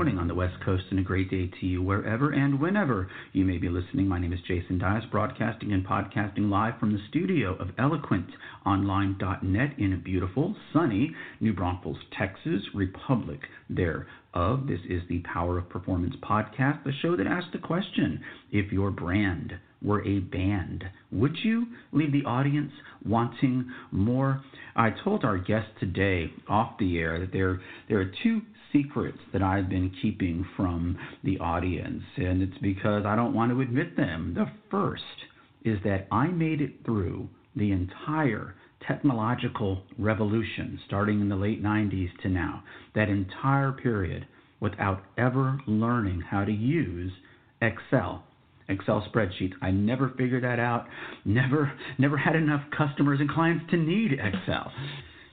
Morning on the West Coast, and a great day to you wherever and whenever you may be listening. My name is Jason Dias, broadcasting and podcasting live from the studio of eloquentonline.net in a beautiful, sunny New Braunfels, Texas, Republic thereof. This is the Power of Performance podcast, the show that asks the question if your brand were a band, would you leave the audience wanting more? I told our guest today off the air that there there are two secrets that I've been keeping from the audience, and it's because I don't want to admit them. The first is that I made it through the entire technological revolution starting in the late 90s to now, that entire period without ever learning how to use Excel. Excel spreadsheets. I never figured that out. Never never had enough customers and clients to need Excel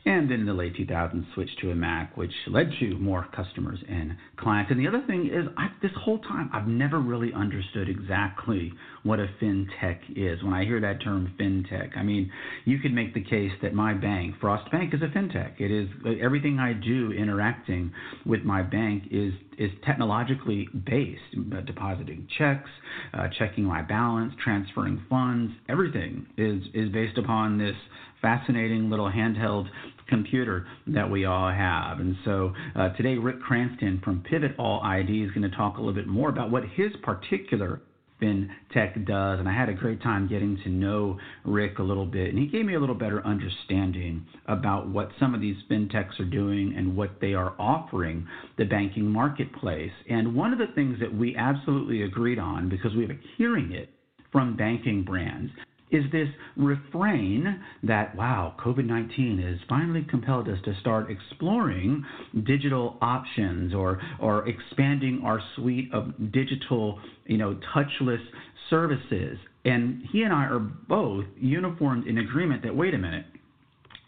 and in the late 2000s switched to a Mac, which led to more customers and clients. And the other thing is, I, this whole time, I've never really understood exactly what a fintech is. When I hear that term fintech, I mean, you could make the case that my bank, Frost Bank, is a fintech. It is everything I do interacting with my bank is is technologically based, uh, depositing checks, uh, checking my balance, transferring funds. Everything is is based upon this fascinating little handheld computer that we all have. And so uh, today, Rick Cranston from Pivot All ID is going to talk a little bit more about what his particular FinTech does. And I had a great time getting to know Rick a little bit. And he gave me a little better understanding about what some of these FinTechs are doing and what they are offering the banking marketplace. And one of the things that we absolutely agreed on, because we have a hearing it from banking brands, is this refrain that, wow, COVID 19 has finally compelled us to start exploring digital options or, or expanding our suite of digital, you know, touchless services. And he and I are both uniformed in agreement that, wait a minute,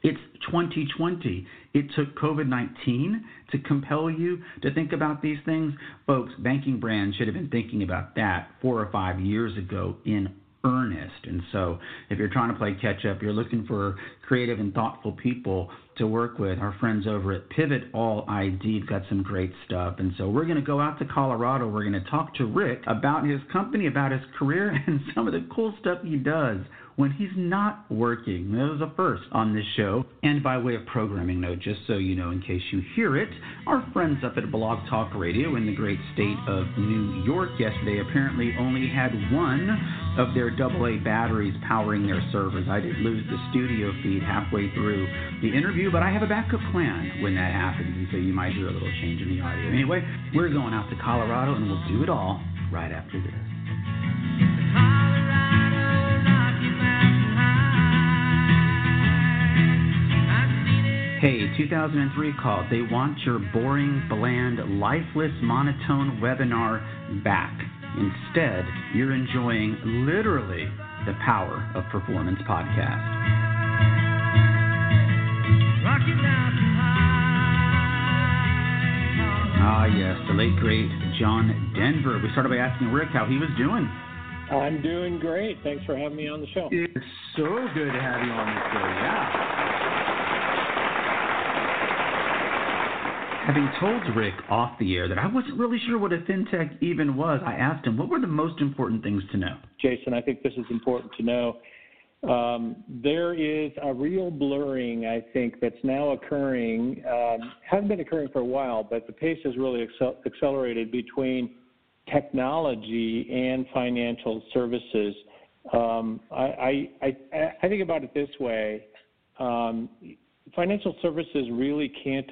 it's 2020. It took COVID 19 to compel you to think about these things. Folks, banking brands should have been thinking about that four or five years ago in earnest. And so, if you're trying to play catch up, you're looking for creative and thoughtful people to work with. Our friends over at Pivot All ID have got some great stuff. And so, we're going to go out to Colorado. We're going to talk to Rick about his company, about his career, and some of the cool stuff he does when he's not working. That was a first on this show. And by way of programming note, just so you know, in case you hear it, our friends up at Blog Talk Radio in the great state of New York yesterday apparently only had one of their AA batteries powering their servers. I did lose the studio feed halfway through the interview, but I have a backup plan when that happens, and so you might hear a little change in the audio. Anyway, we're going out to Colorado, and we'll do it all right after this. Hey, 2003 called. They want your boring, bland, lifeless, monotone webinar back. Instead, you're enjoying literally the Power of Performance podcast. Ah, yes, the late, great John Denver. We started by asking Rick how he was doing. I'm doing great. Thanks for having me on the show. It's so good to have you on the show. Yeah. Having told Rick off the air that I wasn't really sure what a fintech even was, I asked him what were the most important things to know. Jason, I think this is important to know. Um, there is a real blurring, I think, that's now occurring. Um, hasn't been occurring for a while, but the pace has really accel- accelerated between technology and financial services. Um, I, I, I, I, think about it this way: um, financial services really can't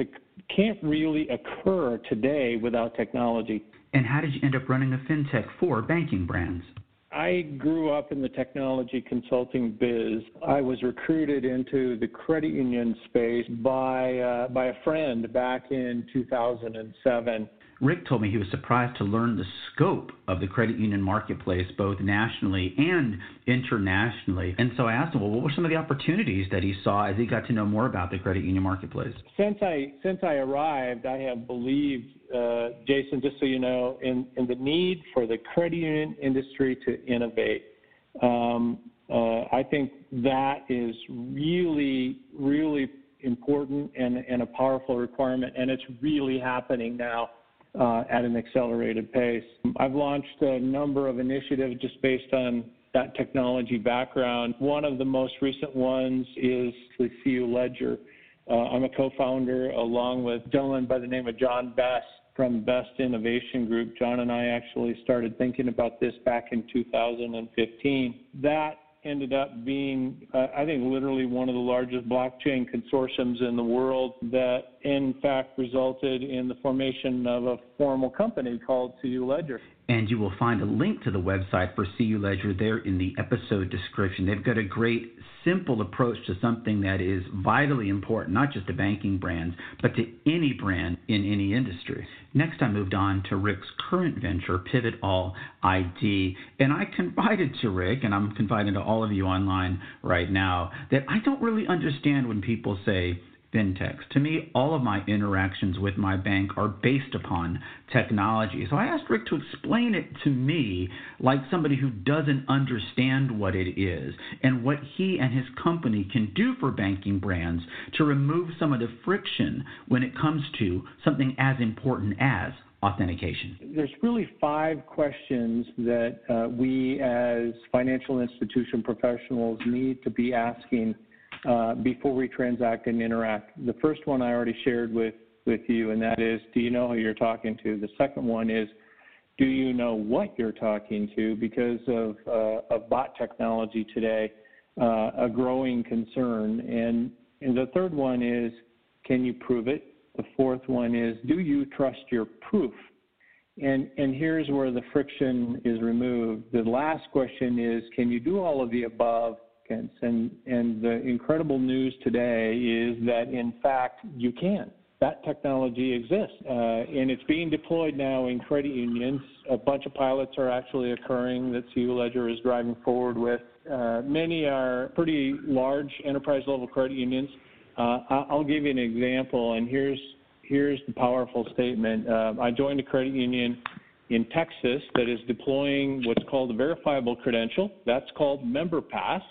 can't really occur today without technology. And how did you end up running a fintech for banking brands? I grew up in the technology consulting biz. I was recruited into the credit union space by uh, by a friend back in 2007. Rick told me he was surprised to learn the scope of the credit union marketplace, both nationally and internationally. And so I asked him, well, what were some of the opportunities that he saw as he got to know more about the credit union marketplace? Since I since I arrived, I have believed, uh, Jason, just so you know, in, in the need for the credit union industry to innovate. Um, uh, I think that is really, really important and, and a powerful requirement, and it's really happening now uh, at an accelerated pace. I've launched a number of initiatives just based on that technology background. One of the most recent ones is the CU Ledger. Uh, I'm a co-founder along with a gentleman by the name of John Best from Best Innovation Group. John and I actually started thinking about this back in 2015. That ended up being, uh, I think, literally one of the largest blockchain consortiums in the world that, in fact, resulted in the formation of a formal company called CU Ledger. And you will find a link to the website for CU Ledger there in the episode description. They've got a great, simple approach to something that is vitally important, not just to banking brands, but to any brand in any industry. Next, I moved on to Rick's current venture, Pivot All ID. And I confided to Rick, and I'm confiding to all of you online right now, that I don't really understand when people say, fintechs. To me, all of my interactions with my bank are based upon technology. So I asked Rick to explain it to me like somebody who doesn't understand what it is and what he and his company can do for banking brands to remove some of the friction when it comes to something as important as authentication? There's really five questions that uh, we as financial institution professionals need to be asking uh, before we transact and interact. The first one I already shared with, with you, and that is do you know who you're talking to? The second one is do you know what you're talking to? Because of, uh, of bot technology today, uh, a growing concern. And, and the third one is can you prove it? The fourth one is do you trust your proof? And, and here's where the friction is removed. The last question is can you do all of the above applicants. And, and the incredible news today is that, in fact, you can. That technology exists, uh, and it's being deployed now in credit unions. A bunch of pilots are actually occurring that CU Ledger is driving forward with. Uh, many are pretty large enterprise level credit unions. Uh, I'll give you an example, and here's here's the powerful statement. Uh, I joined a credit union in Texas that is deploying what's called a verifiable credential. That's called MemberPass.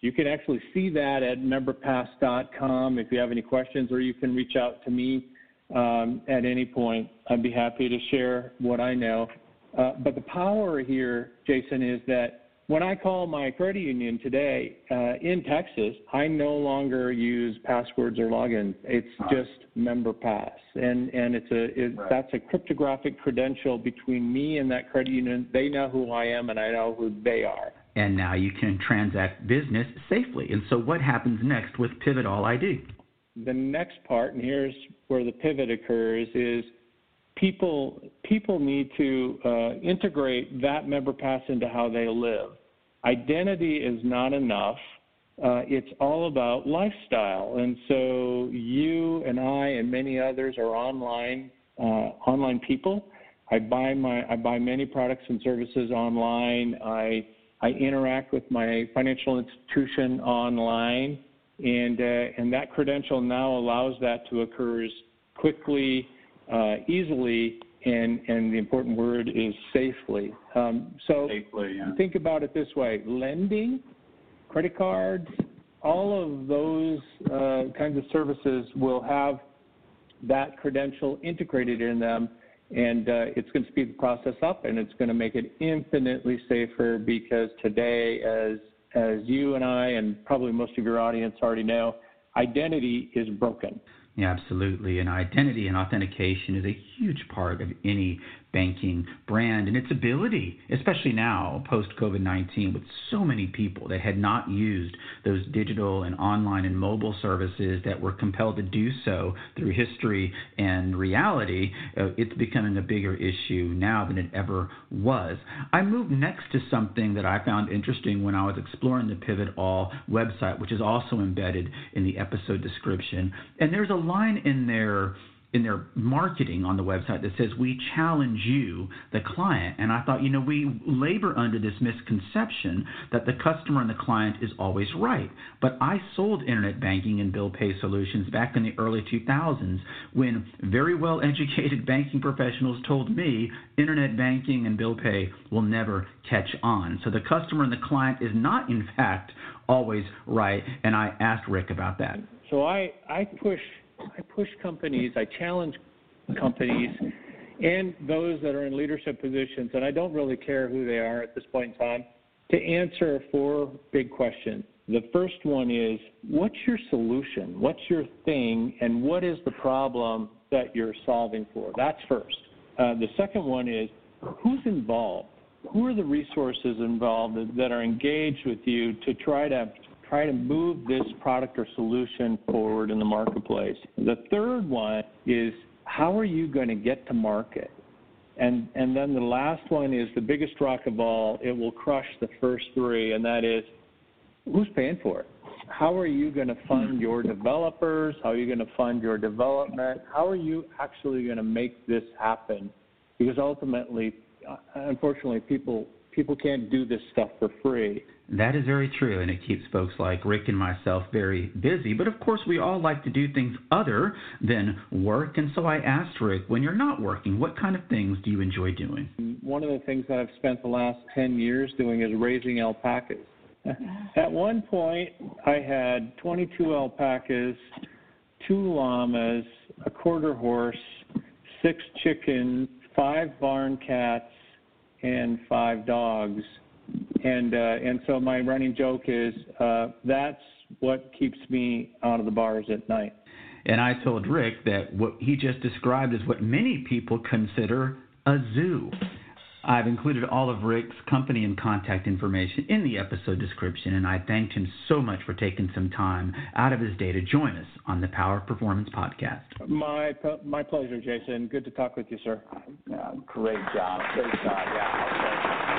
You can actually see that at memberpass.com if you have any questions, or you can reach out to me um, at any point. I'd be happy to share what I know. Uh, but the power here, Jason, is that when I call my credit union today uh, in Texas, I no longer use passwords or logins. It's just MemberPass, and and it's a it, right. that's a cryptographic credential between me and that credit union. They know who I am, and I know who they are and now you can transact business safely. And so, what happens next with Pivot All ID? The next part, and here's where the pivot occurs, is people people need to uh, integrate that MemberPass into how they live. Identity is not enough. Uh, it's all about lifestyle, and so you and I and many others are online uh, online people. I buy my I buy many products and services online. I I interact with my financial institution online, and uh, and that credential now allows that to occur as quickly, uh, easily, and and the important word is safely. Um, so safely, yeah. think about it this way: lending, credit cards, all of those uh, kinds of services will have that credential integrated in them and uh, it's going to speed the process up and it's going to make it infinitely safer because today as as you and I and probably most of your audience already know identity is broken yeah, absolutely. And identity and authentication is a huge part of any banking brand and its ability, especially now post COVID 19, with so many people that had not used those digital and online and mobile services that were compelled to do so through history and reality. Uh, it's becoming a bigger issue now than it ever was. I moved next to something that I found interesting when I was exploring the Pivot All website, which is also embedded in the episode description. And there's a line in there in their marketing on the website that says we challenge you the client. And i thought you know we labor under this misconception that the customer and the client is always right. But i sold internet banking and bill pay solutions back in the early 2000s when very well educated banking professionals told me internet banking and bill pay will never catch on. So the customer and the client is not in fact always right. And i asked rick about that. So i i push I push companies, I challenge companies and those that are in leadership positions, and I don't really care who they are at this point in time, to answer four big questions. The first one is what's your solution? What's your thing? And what is the problem that you're solving for? That's first. Uh, the second one is who's involved? Who are the resources involved that are engaged with you to try to try to move this product or solution forward in the marketplace? The third one is how are you going to get to market? And and then the last one is the biggest rock of all. It will crush the first three, and that is who's paying for it? How are you going to fund your developers? How are you going to fund your development? How are you actually going to make this happen? Because ultimately, uh, unfortunately, people people can't do this stuff for free. That is very true, and it keeps folks like Rick and myself very busy. But of course, we all like to do things other than work. And so I asked Rick, when you're not working, what kind of things do you enjoy doing? One of the things that I've spent the last 10 years doing is raising alpacas. At one point, I had 22 alpacas, two llamas, a quarter horse, six chickens, five barn cats, and five dogs and uh, and so my running joke is uh, that's what keeps me out of the bars at night. And I told Rick that what he just described is what many people consider a zoo. I've included all of Rick's company and contact information in the episode description, and I thanked him so much for taking some time out of his day to join us on the Power Performance Podcast. My my pleasure, Jason. Good to talk with you, sir. Yeah, great job. Great job. Yeah.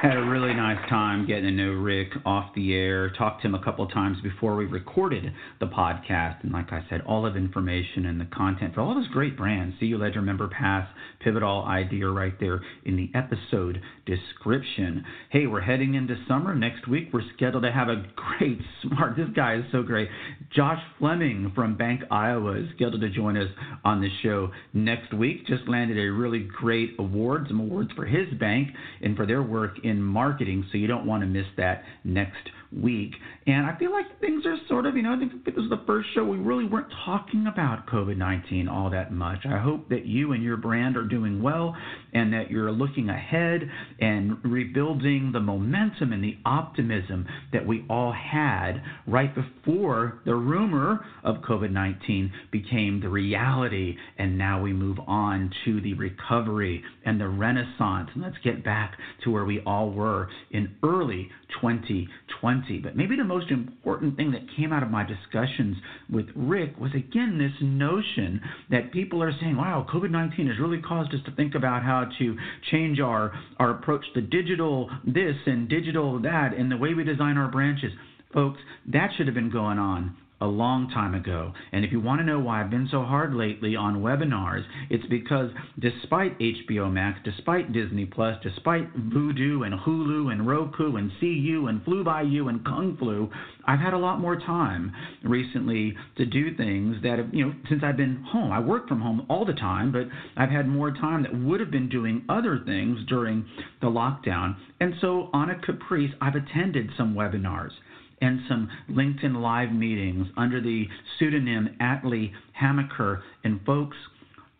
Had a really nice time getting to know Rick off the air. Talked to him a couple of times before we recorded the podcast. And like I said, all of information and the content for all of his great brands, CU Ledger MemberPass, Pivotal ID are right there in the episode description. Hey, we're heading into summer. Next week, we're scheduled to have a great, smart, this guy is so great. Josh Fleming from Bank Iowa is scheduled to join us on the show next week. Just landed a really great award, some awards for his bank and for their work in marketing, so you don't want to miss that next week. And I feel like things are sort of, you know, I think this is the first show we really weren't talking about COVID 19 all that much. I hope that you and your brand are doing well and that you're looking ahead and rebuilding the momentum and the optimism that we all had right before the rumor of COVID 19 became the reality. And now we move on to the recovery and the renaissance. And let's get back to where we all were in early 2020. But maybe the most important thing that came out of my discussions with Rick was again this notion that people are saying, wow, COVID 19 has really caused us to think about how to change our, our approach to digital this and digital that and the way we design our branches. Folks, that should have been going on a long time ago. And if you want to know why I've been so hard lately on webinars, it's because despite HBO Max, despite Disney Plus, despite Vudu and Hulu and Roku and CU and Flu by You and Kung Flu, I've had a lot more time recently to do things that have, you know, since I've been home. I work from home all the time, but I've had more time that would have been doing other things during the lockdown. And so on a caprice, I've attended some webinars and some LinkedIn Live meetings under the pseudonym Atlee Hamaker. And folks,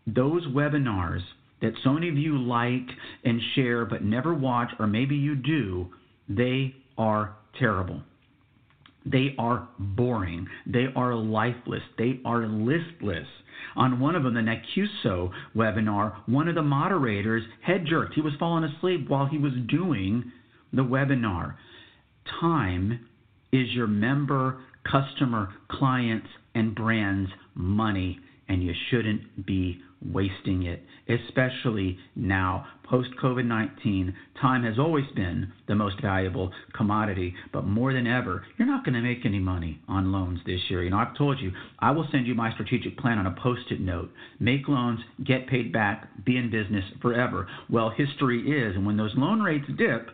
those webinars that so many of you like and share but never watch, or maybe you do, they are terrible. They are boring. They are lifeless. They are listless. On one of them, the NACUSO webinar, one of the moderators head jerked. He was falling asleep while he was doing the webinar. Time is your member, customer, clients, and brands money, and you shouldn't be wasting it, especially now. Post COVID 19, time has always been the most valuable commodity, but more than ever, you're not going to make any money on loans this year. You know, I've told you, I will send you my strategic plan on a post it note. Make loans, get paid back, be in business forever. Well, history is, and when those loan rates dip,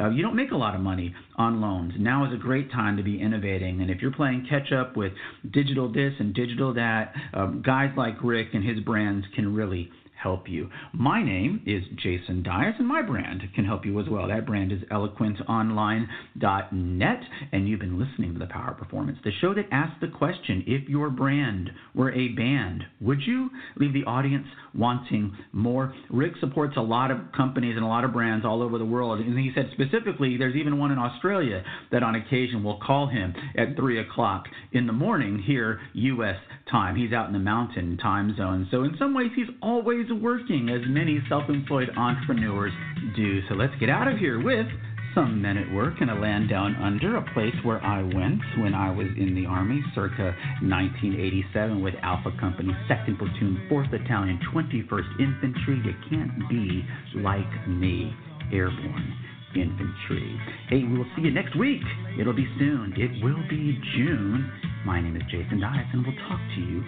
uh, you don't make a lot of money on loans. Now is a great time to be innovating. And if you're playing catch up with digital this and digital that, um, guys like Rick and his brands can really help you. My name is Jason Dias, and my brand can help you as well. That brand is eloquentonline.net, and you've been listening to The Power Performance, the show that asks the question if your brand were a band, would you leave the audience wanting more? Rick supports a lot of companies and a lot of brands all over the world, and he said specifically there's even one in Australia that on occasion will call him at 3 o'clock in the morning here, U.S. time. He's out in the mountain time zone. So, in some ways, he's always working, as many self employed entrepreneurs do. So, let's get out of here with some men at work in a land down under, a place where I went when I was in the Army circa 1987 with Alpha Company, 2nd Platoon, 4th Battalion, 21st Infantry. You can't be like me, airborne infantry. Hey, we will see you next week. It'll be soon. It will be June. My name is Jason Dias, and we'll talk to you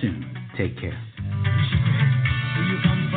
soon. Take care you come